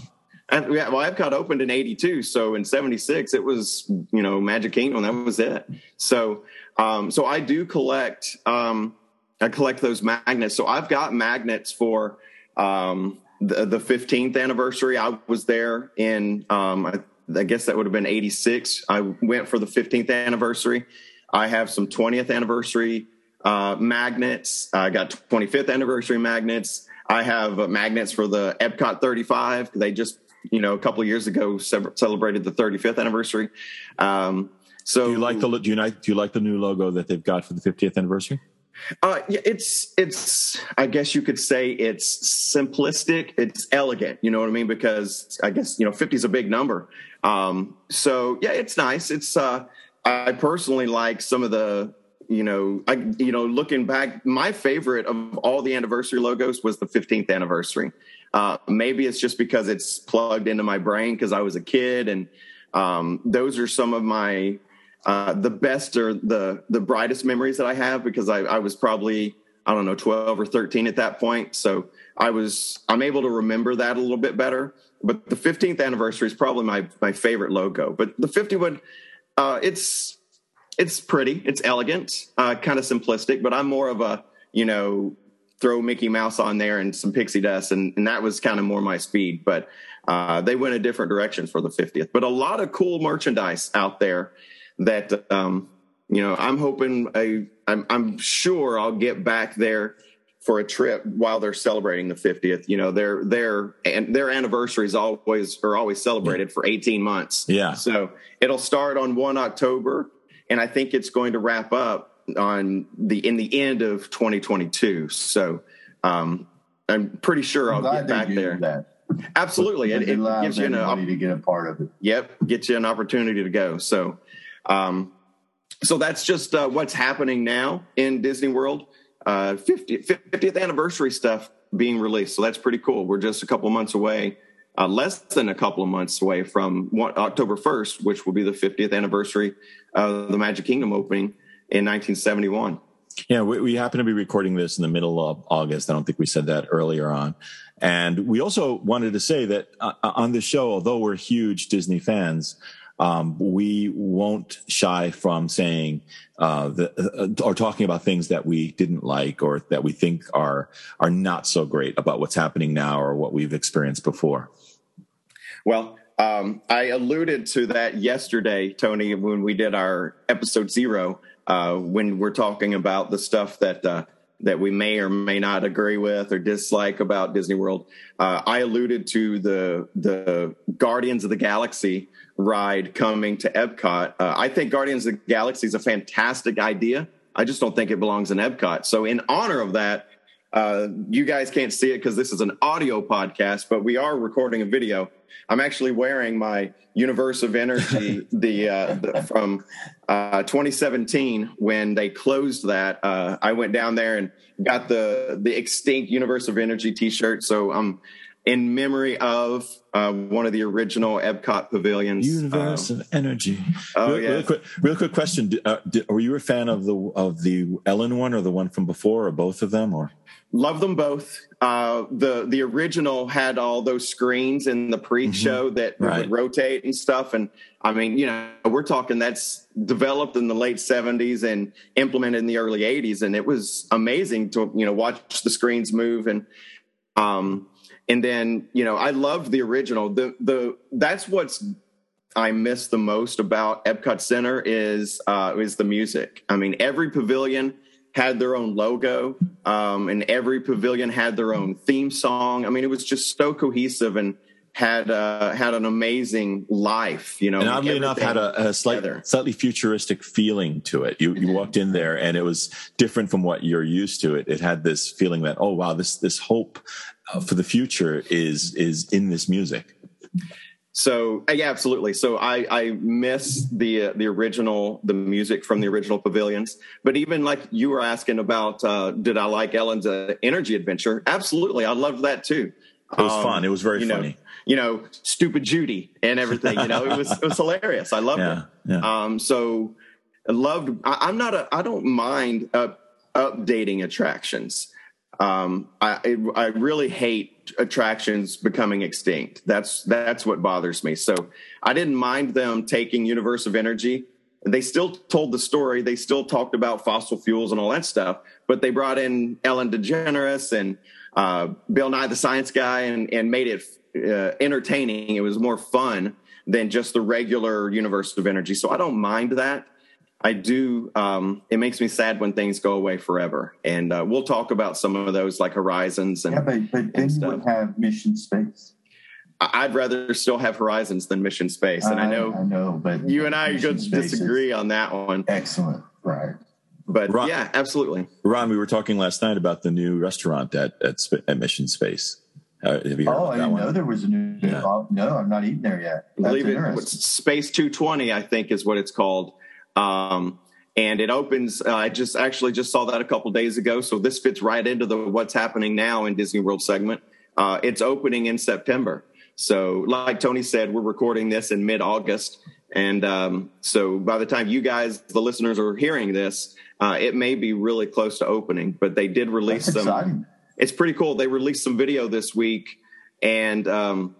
And, yeah, well, Epcot opened in '82, so in '76 it was you know Magic Kingdom. That was it. So, um, so I do collect. Um, I collect those magnets. So I've got magnets for um, the, the 15th anniversary. I was there in. Um, I, I guess that would have been '86. I went for the 15th anniversary. I have some 20th anniversary uh, magnets. I got 25th anniversary magnets. I have uh, magnets for the Epcot 35. They just, you know, a couple of years ago celebrated the 35th anniversary. Um, so Do you like the do you like do you like the new logo that they've got for the 50th anniversary? Uh, yeah, it's it's. I guess you could say it's simplistic. It's elegant. You know what I mean? Because I guess you know fifty is a big number. Um, so yeah, it's nice. It's. Uh, I personally like some of the. You know, I you know looking back, my favorite of all the anniversary logos was the fifteenth anniversary. Uh, maybe it's just because it's plugged into my brain because I was a kid, and um, those are some of my uh, the best or the the brightest memories that I have because I, I was probably I don't know twelve or thirteen at that point, so I was I'm able to remember that a little bit better. But the 15th anniversary is probably my my favorite logo. But the 51, uh, it's it's pretty, it's elegant, uh, kind of simplistic. But I'm more of a you know throw Mickey Mouse on there and some pixie dust, and, and that was kind of more my speed. But uh, they went a different direction for the 50th. But a lot of cool merchandise out there that um, you know I'm hoping I I'm, I'm sure I'll get back there for a trip while they're celebrating the 50th. You know their their and their anniversaries always are always celebrated for 18 months. Yeah. So it'll start on one October, and I think it's going to wrap up on the in the end of 2022. So um, I'm pretty sure I'll get back there. that. Absolutely, it, It gives you an everybody to get a part of it. Yep, get you an opportunity to go. So, um, so that's just uh, what's happening now in Disney World. Uh, 50, 50th anniversary stuff being released, so that's pretty cool. We're just a couple months away, uh, less than a couple of months away from one, October 1st, which will be the 50th anniversary of the Magic Kingdom opening in 1971. Yeah, we, we happen to be recording this in the middle of August. I don't think we said that earlier on. And we also wanted to say that uh, on this show, although we're huge Disney fans, um, we won't shy from saying uh, the, uh, or talking about things that we didn't like or that we think are are not so great about what's happening now or what we've experienced before. Well, um, I alluded to that yesterday, Tony, when we did our episode zero, uh, when we're talking about the stuff that uh, that we may or may not agree with or dislike about Disney World. Uh, I alluded to the the Guardians of the Galaxy ride coming to Epcot. Uh, I think Guardians of the Galaxy is a fantastic idea. I just don't think it belongs in Epcot. So, in honor of that, uh, you guys can't see it because this is an audio podcast, but we are recording a video. I'm actually wearing my Universe of Energy, the, uh, the from uh, 2017 when they closed that. Uh, I went down there and got the the extinct Universe of Energy T-shirt. So I'm in memory of uh, one of the original Epcot pavilions. Universe Um, of energy. oh, real, yeah. real quick, real quick question: Did- uh, did, Were you a fan of the of the Ellen one or the one from before, or both of them? Or Love them both. Uh, the the original had all those screens in the pre-show that Mm-hmm. Right. would rotate and stuff. And I mean, you know, we're talking that's developed in the late '70s and implemented in the early '80s, and it was amazing to you know watch the screens move and um and then you know I loved the original. The the that's what's I miss the most about Epcot Center is uh, is the music. I mean, every pavilion had their own logo, um, and every pavilion had their own theme song. I mean, it was just so cohesive and had uh, had an amazing life. You know, and oddly enough, had a, a slight, slightly futuristic feeling to it. You you walked in there, and it was different from what you're used to. It it had this feeling that oh wow, this this hope uh, for the future is is in this music. So uh, yeah, absolutely. So I I miss the uh, the original the music from the original pavilions. But even like you were asking about, uh, did I like Ellen's uh, Energy Adventure? Absolutely, I loved that too. It was um, fun. It was very you funny. Know, you know, stupid Judy and everything. You know, it was it was hilarious. I loved yeah, it. Yeah. Um, so I loved. I, am not a. I don't mind uh, updating attractions. Um, I I really hate attractions becoming extinct. That's that's what bothers me. So I didn't mind them taking Universe of Energy. They still told the story. They still talked about fossil fuels and all that stuff. But they brought in Ellen DeGeneres and uh, Bill Nye the Science Guy and and made it uh, entertaining. It was more fun than just the regular Universe of Energy. So I don't mind that. I do. Um, it makes me sad when things go away forever, and uh, we'll talk about some of those, like Horizons and. Yeah, but, but then you would have Mission Space. I'd rather still have Horizons than Mission Space, and I, I know, I know, but you and I are going to disagree on that one. Excellent, right? But Ron, yeah, absolutely. Ron, we were talking last night about the new restaurant at at, at Mission Space. Uh, have you heard oh, I didn't one? know there was a new. Yeah. Oh, no, I'm not eating there yet. That's believe it. Space 220, I think, is what it's called. Um, and it opens. Uh, I just actually just saw that a couple days ago, so this fits right into the what's happening now in Disney World segment. Uh, it's opening in September. So, like Tony said, we're recording this in mid August. And um, so by the time you guys, the listeners, are hearing this, uh, it may be really close to opening. But they did release That's some. Exciting. It's pretty cool. They released some video this week, and um,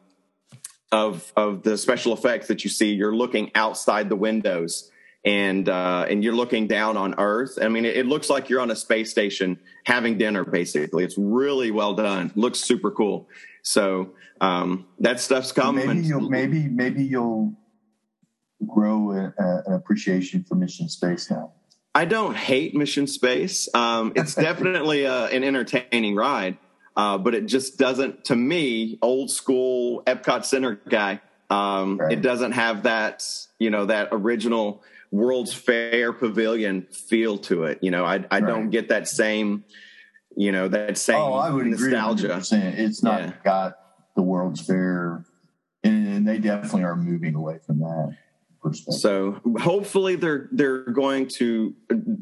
of of the special effects that you see. You're looking outside the windows, and uh, and you're looking down on Earth. I mean, it, it, looks like you're on a space station having dinner. Basically, it's really well done. Looks super cool. So um, that stuff's coming. Maybe you'll maybe maybe you'll grow a, a, an appreciation for Mission Space now. I don't hate Mission Space. Um, it's definitely a, uh, an entertaining ride, uh, but it just doesn't, to me, old school Epcot Center guy. Um, right. It doesn't have that, you know, that original World's Fair Pavilion feel to it. You know, I, I right. don't get that same, you know, that oh, same oh, I would nostalgia. Agree it's not yeah. got the World's Fair, and, and they definitely are moving away from that. So hopefully they're they're going to.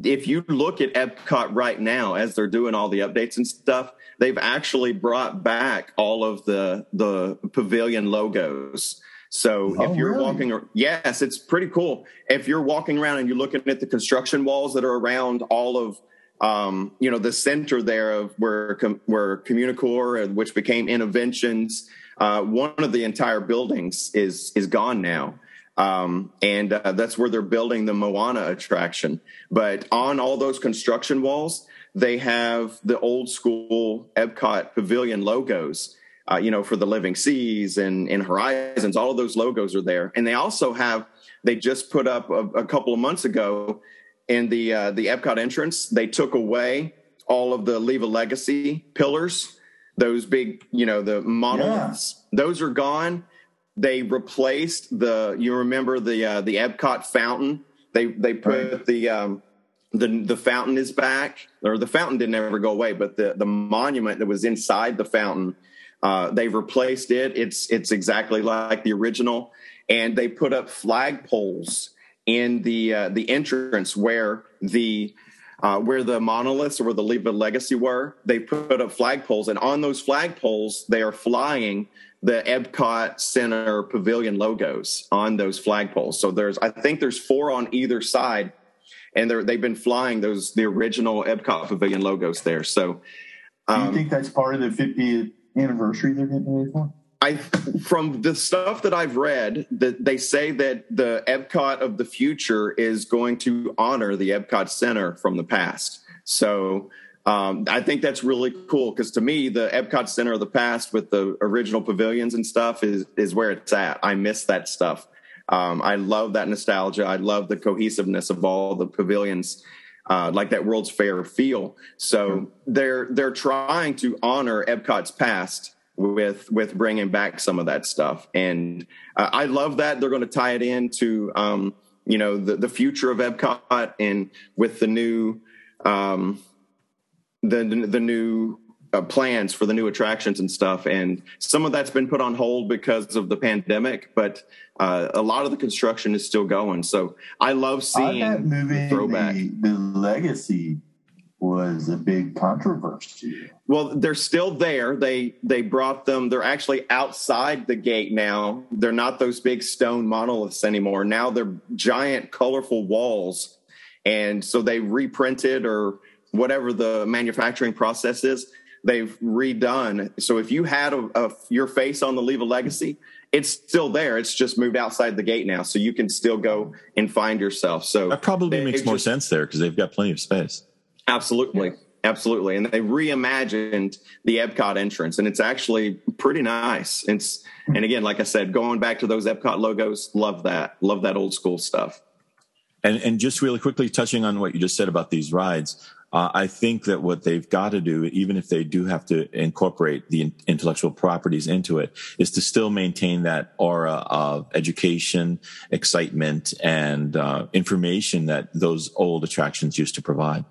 If you look at Epcot right now, as they're doing all the updates and stuff, they've actually brought back all of the the pavilion logos. So oh, if you're really? walking, yes, it's pretty cool. If you're walking around and you're looking at the construction walls that are around all of, um, you know, the center there of where where Communicore, which became Innoventions, uh, one of the entire buildings is is gone now. Um, and uh, that's where they're building the Moana attraction. But on all those construction walls, they have the old school Epcot Pavilion logos. Uh, you know, for the Living Seas and, and Horizons, all of those logos are there. And they also have, they just put up a, a couple of months ago in the uh, the Epcot entrance, they took away all of the Leave a Legacy pillars, those big, you know, the monoliths. Yeah. Those are gone they replaced the. You remember the uh, the Epcot fountain? They they put right. the um, the the fountain is back, or the fountain didn't ever go away, but the the monument that was inside the fountain, uh, they've replaced it. It's it's exactly like the original, and they put up flagpoles in the uh, the entrance where the uh, where the monoliths or where the Leave a Legacy were. They put up flagpoles, and on those flagpoles, they are flying the Epcot Center Pavilion logos on those flagpoles. So there's, I think there's four on either side, and they're, they've been flying those the original Epcot Pavilion logos there. So, um, do you um, think that's part of the 50th anniversary they're getting ready for? I, from the stuff that I've read, that they say that the Epcot of the future is going to honor the Epcot Center from the past. So um, I think that's really cool because to me, the Epcot Center of the past with the original pavilions and stuff is is where it's at. I miss that stuff. Um, I love that nostalgia. I love the cohesiveness of all the pavilions, uh, like that World's Fair feel. So they're they're trying to honor Epcot's past with with bringing back some of that stuff, and uh, I love that they're going to tie it into um, you know the the future of Epcot and with the new. Um, the the new uh, plans for the new attractions and stuff. And some of that's been put on hold because of the pandemic, but uh, a lot of the construction is still going. So I love seeing that movie, the throwback. The, the legacy was a big controversy. Well, they're still there. They they brought them. They're actually outside the gate now. They're not those big stone monoliths anymore. Now they're giant, colorful walls, and so they reprinted or whatever the manufacturing process is. They've redone. So if you had a, a, your face on the Leave a Legacy, it's still there. It's just moved outside the gate now, so you can still go and find yourself. So That probably they- makes more just- sense there because they've got plenty of space. Absolutely. Absolutely. And they reimagined the Epcot entrance and it's actually pretty nice. It's and again, like I said, going back to those Epcot logos, love that. Love that old school stuff. And and just really quickly touching on what you just said about these rides, uh, I think that what they've got to do, even if they do have to incorporate the in- intellectual properties into it, is to still maintain that aura of education, excitement, and uh, information that those old attractions used to provide.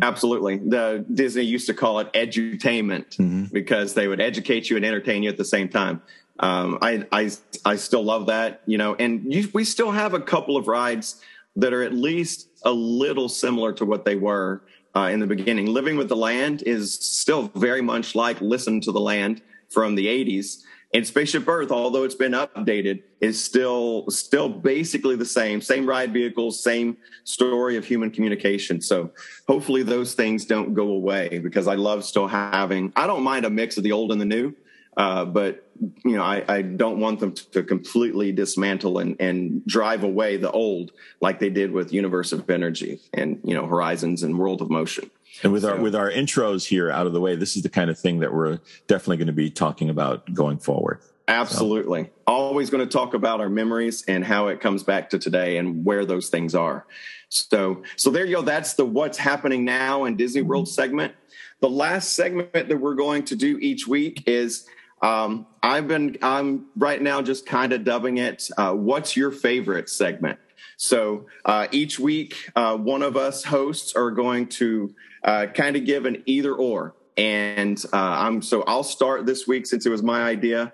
Absolutely. The Disney used to call it edutainment because they would educate you and entertain you at the same time. Um, I, I, I still love that, you know, and you, we still have a couple of rides that are at least a little similar to what they were uh, in the beginning. Living with the Land is still very much like Listen to the Land from the 80s. And Spaceship Earth, although it's been updated, is still still basically the same. Same ride vehicles, same story of human communication. So hopefully those things don't go away because I love still having. I don't mind a mix of the old and the new, uh, but you know I, I don't want them to completely dismantle and, and drive away the old like they did with Universe of Energy and you know Horizons and World of Motion. And with our with our intros here out of the way, this is the kind of thing that we're definitely going to be talking about going forward. Absolutely. Always going to talk about our memories and how it comes back to today and where those things are. So, so there you go. That's the what's happening now in Disney World mm-hmm. segment. The last segment that we're going to do each week is um, I've been I'm right now just kind of dubbing it uh, "What's Your Favorite" segment. So uh, each week, uh, one of us hosts are going to uh, kind of give an either or, and uh, I'm so I'll start this week since it was my idea,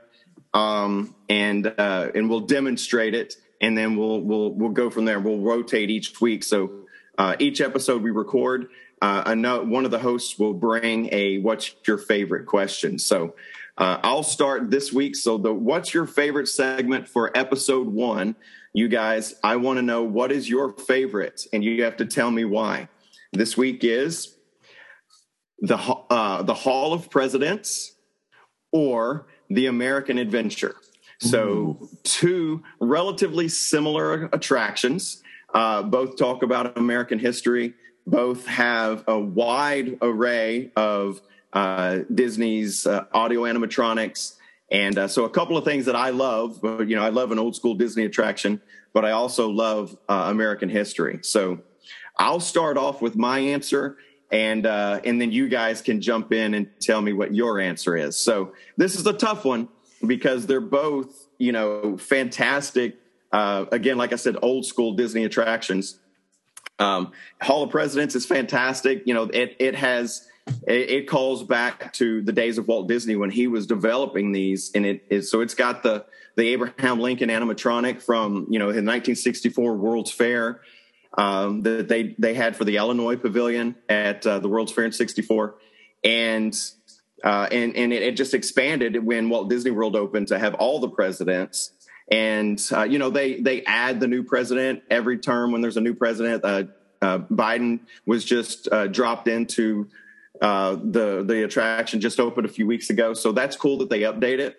um, and uh, and we'll demonstrate it, and then we'll we'll we'll go from there. We'll rotate each week. So each episode we record, uh, one of the hosts will bring a "What's your favorite?" question. So. Uh, I'll start this week. So, the what's your favorite segment for episode one? You guys, I want to know what is your favorite, and you have to tell me why. This week is the uh, the Hall of Presidents or the American Adventure. So, two relatively similar attractions. Uh, both talk about American history. Both have a wide array of Disney's uh, audio animatronics. And uh, so, a couple of things that I love. uh, You know, I love an old school Disney attraction, but I also love uh, American history. So, I'll start off with my answer, and uh, and then you guys can jump in and tell me what your answer is. So, this is a tough one because they're both, you know, fantastic. Uh, again, like I said, old school Disney attractions. Um, Hall of Presidents is fantastic. You know, it it has it, it calls back to the days of Walt Disney when he was developing these, and it is so it's got the the Abraham Lincoln animatronic from you know the 1964 World's Fair um, that they they had for the Illinois Pavilion at uh, the World's Fair in '64, and uh, and and it, it just expanded when Walt Disney World opened to have all the presidents. And uh, you know they they add the new president every term when there's a new president. Uh, uh, Biden was just uh, dropped into uh, the the attraction just opened a few weeks ago, so that's cool that they update it.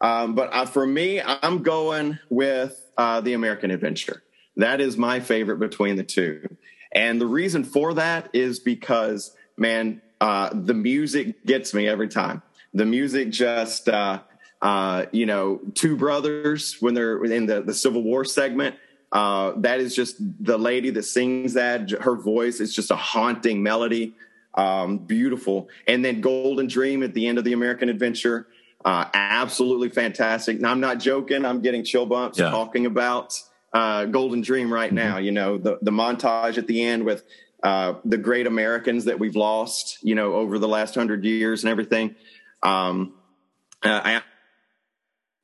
Um, but uh, for me, I'm going with uh, the American Adventure. That is my favorite between the two, and the reason for that is because man, uh, the music gets me every time. The music just uh, uh, you know, two brothers when they're in the, the Civil War segment. That is just the lady that sings that. Her voice is just a haunting melody, um, beautiful. And then Golden Dream at the end of the American Adventure, uh, absolutely fantastic. Now I'm not joking. I'm getting chill bumps Yeah. talking about uh, Golden Dream right now. You know, the the montage at the end with uh, the great Americans that we've lost, you know, over the last hundred years and everything. Um, uh, I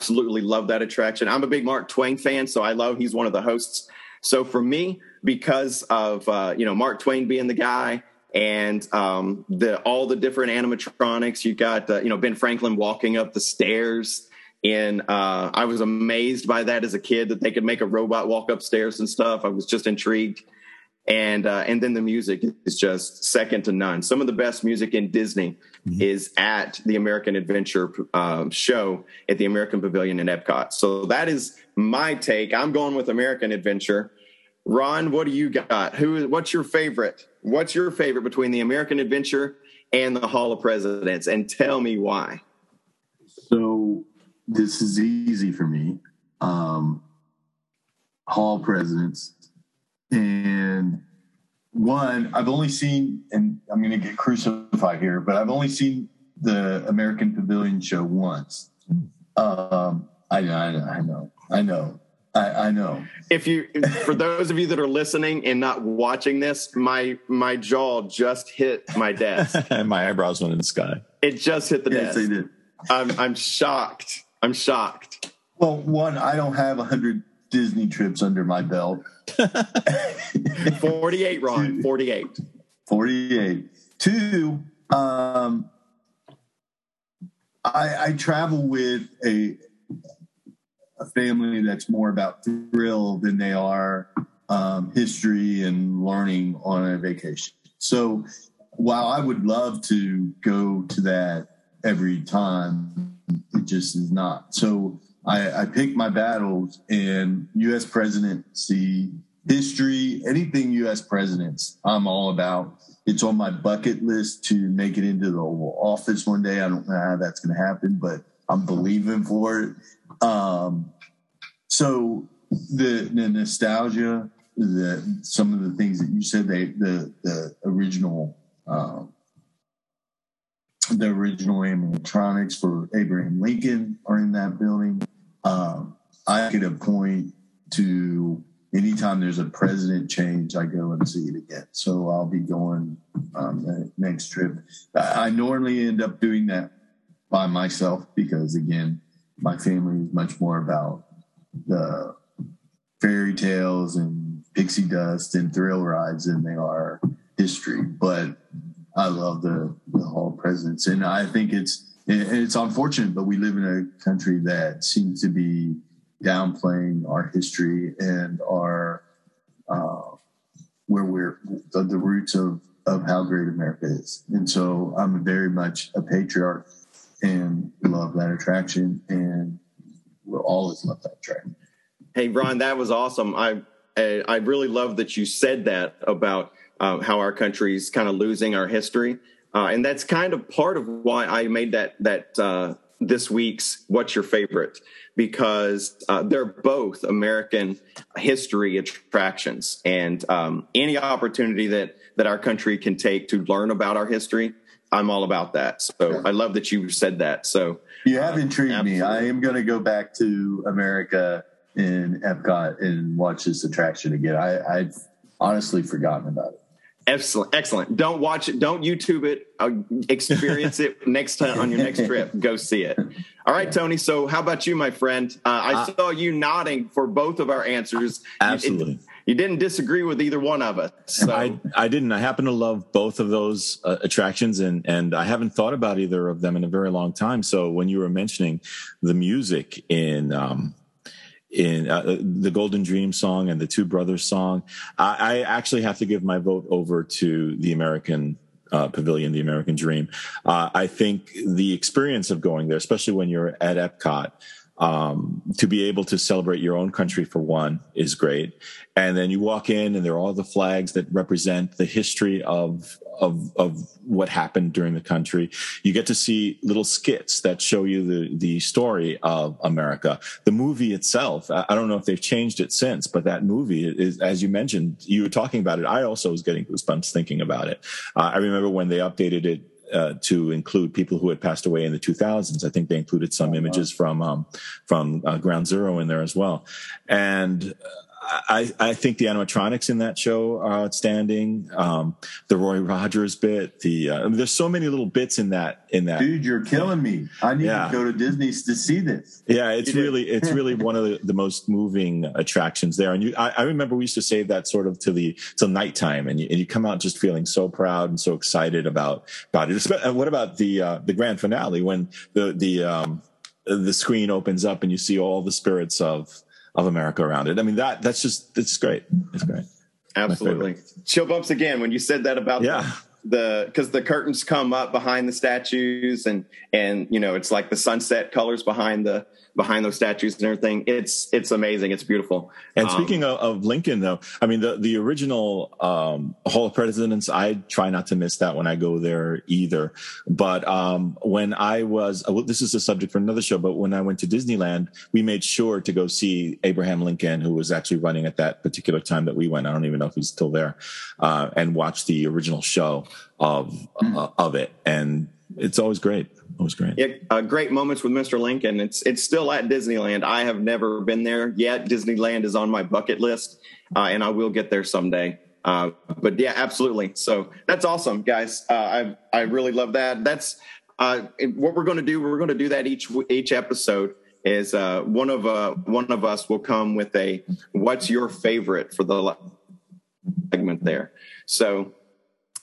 absolutely love that attraction. I'm a big Mark Twain fan, so I love he's one of the hosts. So for me, because of uh, you know Mark Twain being the guy and um, the all the different animatronics, you got uh, you know Ben Franklin walking up the stairs. And uh, I was amazed by that as a kid that they could make a robot walk upstairs and stuff. I was just intrigued and uh, and then the music is just second to none. Some of the best music in Disney mm-hmm. is at the American Adventure um, show at the American Pavilion in Epcot. So that is my take. I'm going with American Adventure. Ron, what do you got? Who? What's your favorite? What's your favorite between the American Adventure and the Hall of Presidents? And tell me why. So this is easy for me. Um, Hall of Presidents and one, I've only seen, and I'm going to get crucified here, but I've only seen the American Pavilion show once. Um, I, I, I know, I know, I, I, know. If you, for those of you that are listening and not watching this, my my jaw just hit my desk, and my eyebrows went in the sky. It just hit the yes, desk. Yes, they did. I'm I'm shocked. I'm shocked. Well, one, I don't have a hundred Disney trips under my belt. 48, Ron. 48. 48. Two, um, I, I travel with a, a family that's more about thrill than they are um, history and learning on a vacation. So while I would love to go to that every time, it just is not. So I, I pick my battles and U.S. presidency history, anything U.S. presidents, I'm all about. It's on my bucket list to make it into the Oval Office one day. I don't know how that's going to happen, but I'm believing for it. Um, so the the nostalgia, the some of the things that you said, they the the original. Um, the original animatronics for Abraham Lincoln are in that building. Um, I could point to anytime there's a president change, I go and see it again. So I'll be going um, the next trip. I normally end up doing that by myself because, again, my family is much more about the fairy tales and pixie dust and thrill rides than they are history. But I love the, the Hall of Presidents, and I think it's it's unfortunate, but we live in a country that seems to be downplaying our history and our uh, where we're the, the, roots of of how great America is. And so I'm very much a patriarch and we love that attraction and we'll always love that attraction. Hey, Ron, that was awesome. I I really love that you said that about uh, how our country's kind of losing our history, uh, and that's kind of part of why I made that that uh, this week's "What's Your Favorite." because uh, they're both American history attractions, and um, any opportunity that that our country can take to learn about our history, I'm all about that. So I love that you said that. So you have intrigued uh, me. I am going to go back to America in Epcot and watch this attraction again. I, I've honestly forgotten about it. Excellent, excellent. Don't watch it. Don't YouTube it. Uh, experience it next time on your next trip. Go see it. All right, Tony. So, how about you, my friend? Uh, I uh, saw you nodding for both of our answers. Absolutely. You, it, you didn't disagree with either one of us. So. I, I didn't. I happen to love both of those uh, attractions, and and I haven't thought about either of them in a very long time. So, when you were mentioning the music in um, in uh, the Golden Dream song and the Two Brothers song. I, I, actually have to give my vote over to the American uh, Pavilion, the American Dream. Uh, I think the experience of going there, especially when you're at Epcot, um, to be able to celebrate your own country for one is great. And then you walk in and there are all the flags that represent the history of, of, of what happened during the country. You get to see little skits that show you the, the story of America. The movie itself, I don't know if they've changed it since, but that movie is, as you mentioned, you were talking about it. I also was getting goosebumps thinking about it. Uh, I remember when they updated it uh, to include people who had passed away in the 2000s. I think they included some oh, images from um, from uh, Ground Zero in there as well. And I, I think the animatronics in that show are outstanding. Um, the Roy Rogers bit, the uh, I mean, there's so many little bits in that in that. Dude, you're killing me. I need Yeah. to go to Disney to see this. Yeah, it's You really it's really one of the, the most moving attractions there. And you, I, I remember we used to save that sort of to the till nighttime, and you, and you come out just feeling so proud and so excited about about it. And What about the uh, the grand finale when the the um, the screen opens up and you see all the spirits of of America around it? I mean that that's just it's great. It's great. Absolutely. Chill bumps again when you said that about Yeah. the because the curtains come up behind the statues and and you know it's like the sunset colors behind the behind those statues and everything. It's it's amazing. It's beautiful. And Um, speaking of, of Lincoln, though, I mean the the original um, Hall of Presidents, I try not to miss that when I go there either. But um, when I was, uh, well, this is a subject for another show. But when I went to Disneyland, we made sure to go see Abraham Lincoln, who was actually running at that particular time that we went. I don't even know if he's still there, uh, and watch the original show of uh, of it. And it's always great. Always great. Yeah, uh, great moments with Mr. Lincoln. It's it's still at Disneyland. I have never been there yet. Disneyland is on my bucket list, uh, and I will get there someday. Uh, but yeah, absolutely. So that's awesome, guys. Uh, I I really love that. That's uh, what we're going to do. We're going to do that each each episode. Is uh, one of uh, one of us will come with a what's your favorite for the segment there. So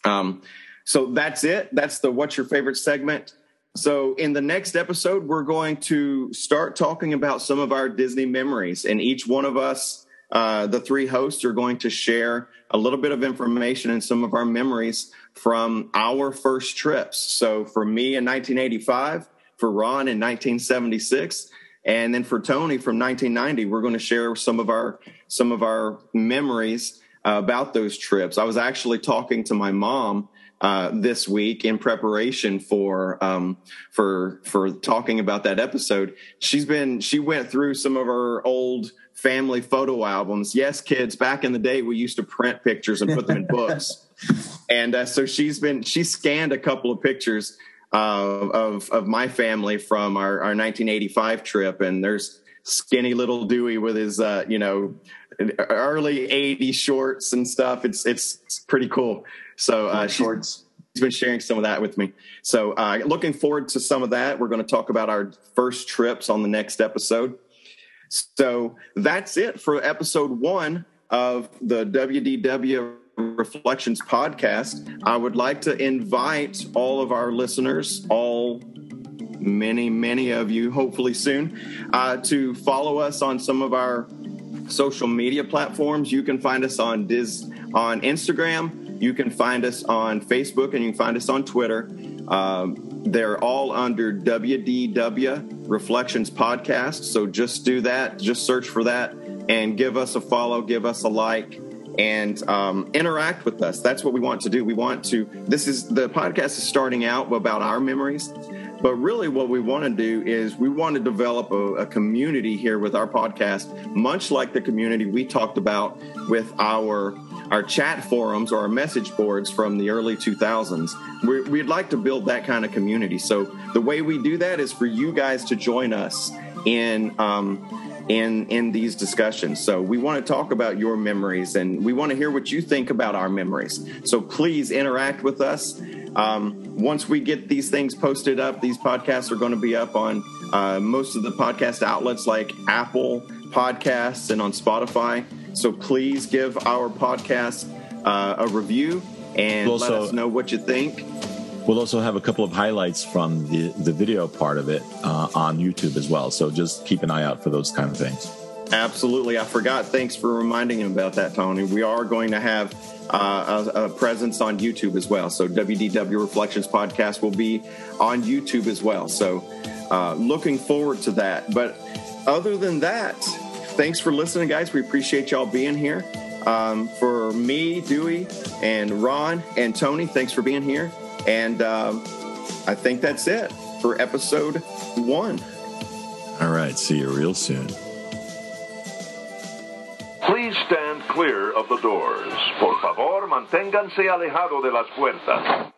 um, so that's it. That's the what's your favorite segment. So in the next episode, we're going to start talking about some of our Disney memories, and each one of us, uh, the three hosts, are going to share a little bit of information and some of our memories from our first trips. So for me in 1985, for Ron in 1976, and then for Tony from 1990, we're going to share some of our some of our memories uh, about those trips. I was actually talking to my mom uh, this week in preparation for um, for for talking about that episode. She's been she went through some of her old family photo albums. Yes, kids, back in the day we used to print pictures and put them in books, and uh, so she's been she scanned a couple of pictures uh, of of my family from our, our 1985 trip, and there's skinny little Dewey with his uh, you know early 80s shorts and stuff. It's it's, it's pretty cool. So uh, Shorts. He's been sharing some of that with me. So uh, looking forward to some of that. We're going to talk about our first trips on the next episode. So that's it for episode one of the WDW Reflections podcast. I would like to invite all of our listeners, all many, many of you, hopefully soon, uh, to follow us on some of our social media platforms. You can find us on Diz on Instagram. You can find us on Facebook, and you can find us on Twitter. Um, they're all under WDW Reflections Podcast. So just do that. Just search for that and give us a follow, give us a like, and um, interact with us. That's what we want to do. We want to. This is the podcast is starting out about our memories, but really what we want to do is we want to develop a, a community here with our podcast, much like the community we talked about with our our chat forums or our message boards from the early 2000s. we we'd like to build that kind of community. So the way we do that is for you guys to join us in. Um, in in these discussions. So we want to talk about your memories and we want to hear what you think about our memories. So please interact with us. Um, once we get these things posted up, these podcasts are going to be up on uh, most of the podcast outlets like Apple Podcasts and on Spotify. So please give our podcast uh, a review and let Also- us know what you think. We'll also have a couple of highlights from the, the video part of it uh, on YouTube as well. So just keep an eye out for those kind of things. Absolutely. I forgot. Thanks for reminding him about that, Tony. We are going to have uh, a, a presence on YouTube as well. So WDW Reflections Podcast will be on YouTube as well. So uh, looking forward to that. But other than that, thanks for listening, guys. We appreciate y'all being here. Um, for me, Dewey, and Ron, and Tony, thanks for being here. And um, I think that's it for episode one. All right. See you real soon. Please stand clear of the doors. Por favor, manténganse alejado de las puertas.